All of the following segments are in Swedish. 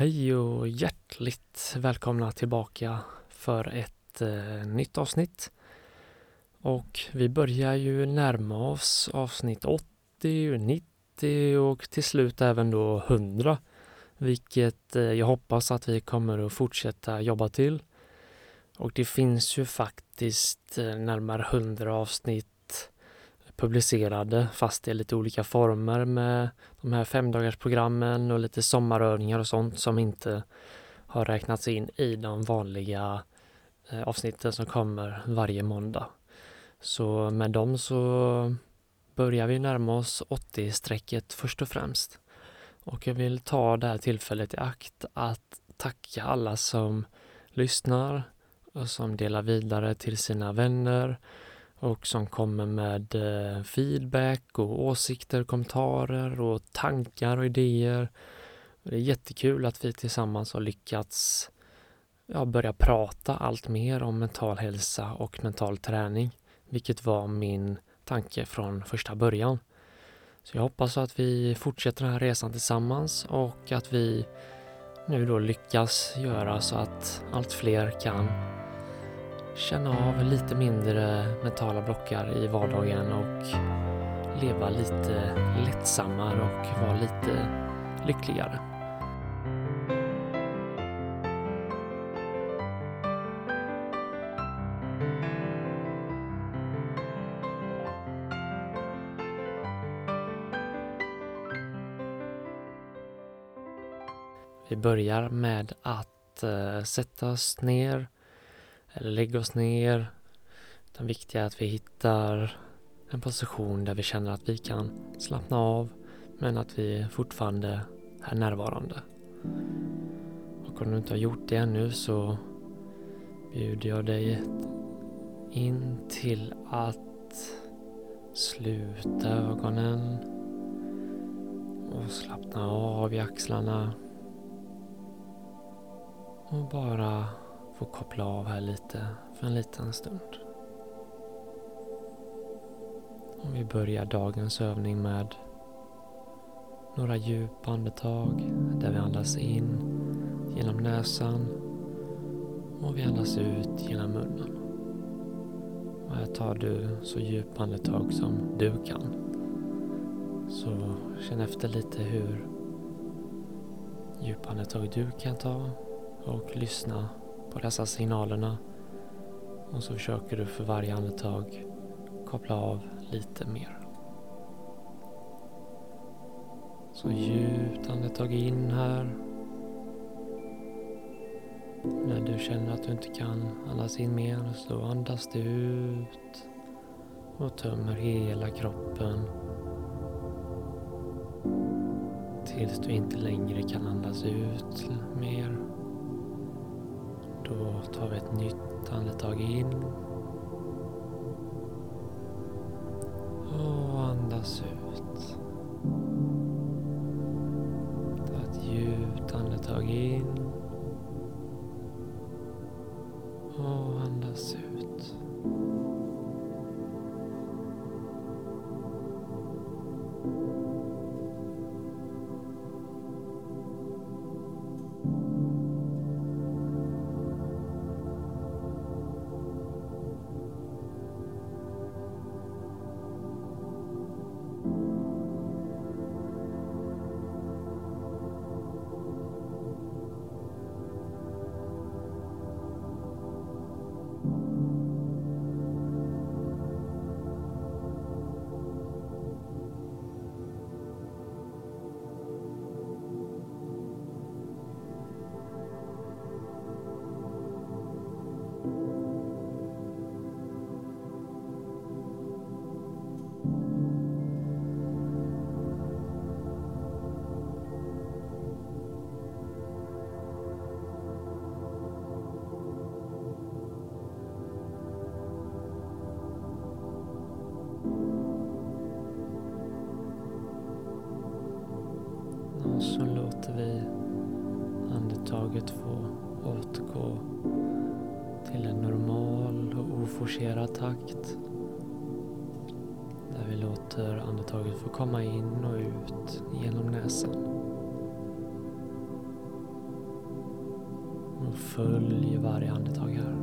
Hej och hjärtligt välkomna tillbaka för ett eh, nytt avsnitt. Och vi börjar ju närma oss avsnitt 80, 90 och till slut även då 100. Vilket eh, jag hoppas att vi kommer att fortsätta jobba till. Och det finns ju faktiskt eh, närmare 100 avsnitt publicerade fast i lite olika former med de här femdagarsprogrammen och lite sommarövningar och sånt som inte har räknats in i de vanliga eh, avsnitten som kommer varje måndag. Så med dem så börjar vi närma oss 80-strecket först och främst. Och jag vill ta det här tillfället i akt att tacka alla som lyssnar och som delar vidare till sina vänner och som kommer med eh, feedback och åsikter, kommentarer och tankar och idéer. Det är jättekul att vi tillsammans har lyckats ja, börja prata allt mer om mental hälsa och mental träning, vilket var min tanke från första början. Så jag hoppas att vi fortsätter den här resan tillsammans och att vi nu då lyckas göra så att allt fler kan känna av lite mindre mentala blockar i vardagen och leva lite lättsammare och vara lite lyckligare. Vi börjar med att eh, sätta oss ner eller lägga oss ner. Det viktiga är att vi hittar en position där vi känner att vi kan slappna av men att vi fortfarande är närvarande. Och om du inte har gjort det ännu så bjuder jag dig in till att sluta ögonen och slappna av i axlarna och bara få koppla av här lite för en liten stund. Och vi börjar dagens övning med några djupa andetag där vi andas in genom näsan och vi andas ut genom munnen. Och här tar du så djupa andetag som du kan. Så känn efter lite hur djupa andetag du kan ta och lyssna på dessa signalerna och så försöker du för varje andetag koppla av lite mer. Så djupt andetag in här. När du känner att du inte kan andas in mer så andas du ut och tömmer hela kroppen tills du inte längre kan andas ut mer. Då tar vi ett nytt andetag in. Och andas ut. Ta ett djupt andetag in. Och andas ut. Och så låter vi andetaget få återgå till en normal och oforcerad takt. Där vi låter andetaget få komma in och ut genom näsan. Och följ varje andetag här.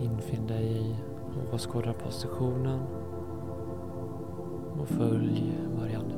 Infinn dig i åskådarpositionen och följ varje andetag.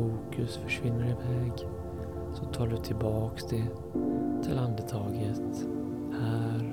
Fokus försvinner iväg så tar du tillbaks det till andetaget här.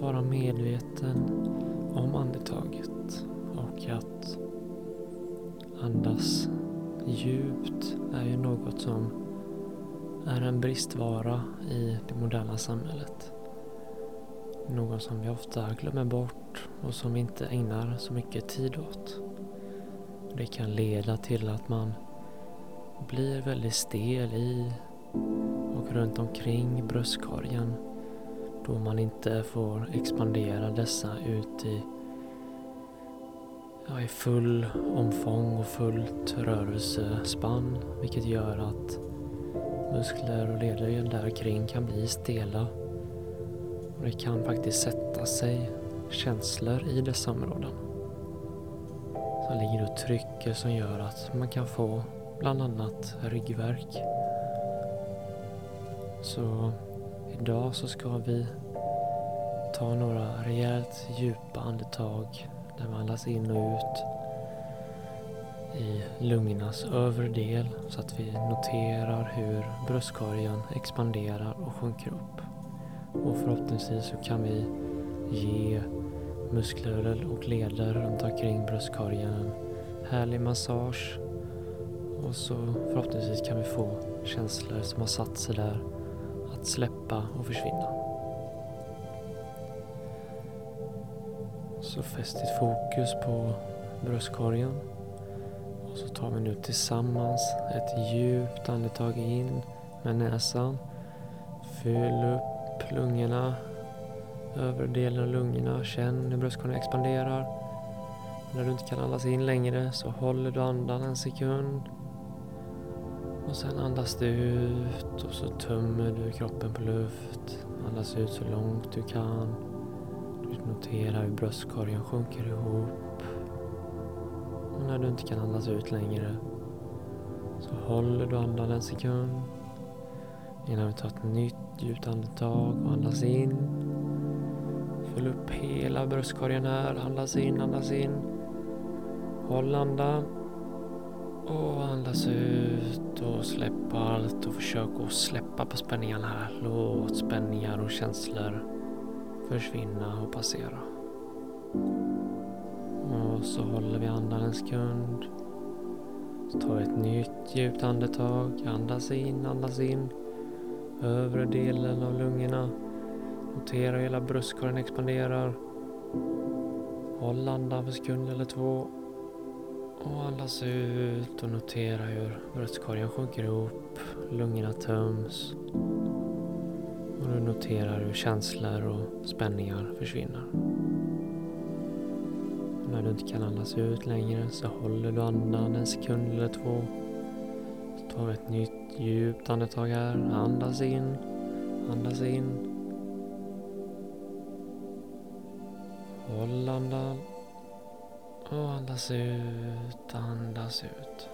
Att vara medveten om andetaget och att andas djupt är ju något som är en bristvara i det moderna samhället. Något som vi ofta glömmer bort och som vi inte ägnar så mycket tid åt. Det kan leda till att man blir väldigt stel i och runt omkring bröstkorgen då man inte får expandera dessa ut i, ja, i full omfång och fullt rörelsespann vilket gör att muskler och leder där kring kan bli stela. Och det kan faktiskt sätta sig känslor i dessa områden som ligger och trycker som gör att man kan få bland annat ryggvärk. Så idag så ska vi ta några rejält djupa andetag där man andas in och ut. i lungornas övre del så att vi noterar hur bröstkorgen expanderar och sjunker upp. Och förhoppningsvis så kan vi ge muskler och leder runt omkring bröstkorgen en härlig massage och så förhoppningsvis kan vi få känslor som har satt sig där att släppa och försvinna. Så fäst ditt fokus på bröstkorgen och så tar vi nu tillsammans ett djupt andetag in med näsan. Fyll upp lungorna, övre delen av lungorna. Känn hur bröstkorgen expanderar. När du inte kan andas in längre så håller du andan en sekund. Och sen andas du ut och så tömmer du kroppen på luft. Andas ut så långt du kan. Du noterar hur bröstkorgen sjunker ihop. Och när du inte kan andas ut längre så håller du andan en sekund innan vi tar ett nytt djupt andetag och andas in. Fyll upp hela bröstkorgen här. Andas in, andas in. Håll andan. Och andas ut och släpp allt och försök att släppa på spänningarna här. Låt spänningar och känslor försvinna och passera. Och så håller vi andan en sekund. Så tar vi ett nytt djupt andetag. Andas in, andas in. Övre delen av lungorna. Notera hur hela bröstkorgen expanderar. Håll andan för sekund eller två. Och andas ut och notera hur bröstkorgen sjunker ihop. Lungorna töms. Och du noterar hur känslor och spänningar försvinner. Och när du inte kan andas ut längre så håller du andan en sekund eller två. Så tar vi ett nytt djupt andetag här. Andas in. Andas in. Håll andan. Och andas ut, andas ut.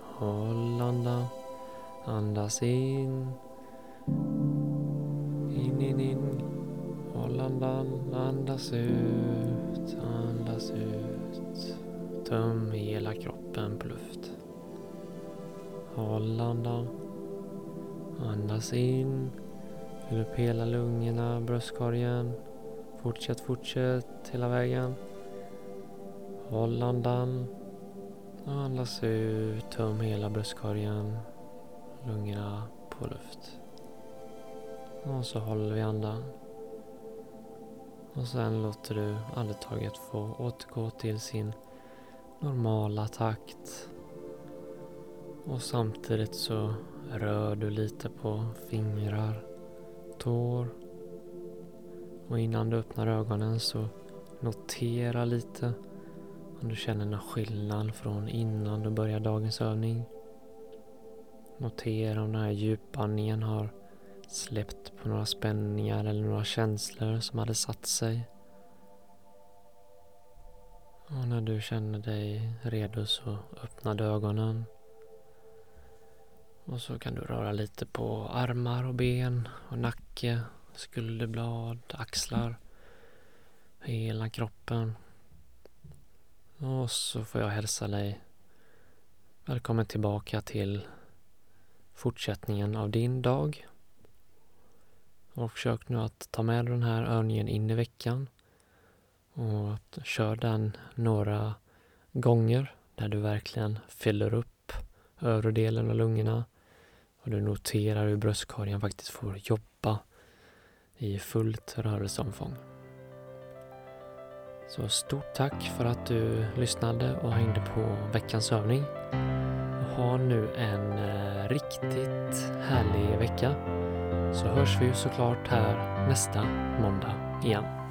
Håll andan. Andas in. In, in, in. Håll andan. Andas ut, andas ut. Töm hela kroppen på luft. Håll andan. Andas in. Fyll upp hela lungorna, bröstkorgen. Fortsätt, fortsätt hela vägen. Håll andan. Och andas ut. Töm hela bröstkorgen. Lungorna på luft. Och så håller vi andan. Och sen låter du andetaget få återgå till sin normala takt. Och samtidigt så rör du lite på fingrar, tår. Och innan du öppnar ögonen så notera lite om du känner någon skillnad från innan du börjar dagens övning. Notera om den här djupandningen har släppt på några spänningar eller några känslor som hade satt sig. Och när du känner dig redo så öppnar du ögonen. Och så kan du röra lite på armar och ben och nacke, skulderblad, axlar, hela kroppen. Och så får jag hälsa dig välkommen tillbaka till fortsättningen av din dag. Och försök nu att ta med den här övningen in i veckan och kör den några gånger där du verkligen fyller upp övre delen av lungorna och du noterar hur bröstkorgen faktiskt får jobba i fullt rörelseomfång. Så stort tack för att du lyssnade och hängde på veckans övning. Ha nu en eh, riktigt härlig vecka så hörs vi såklart här nästa måndag igen.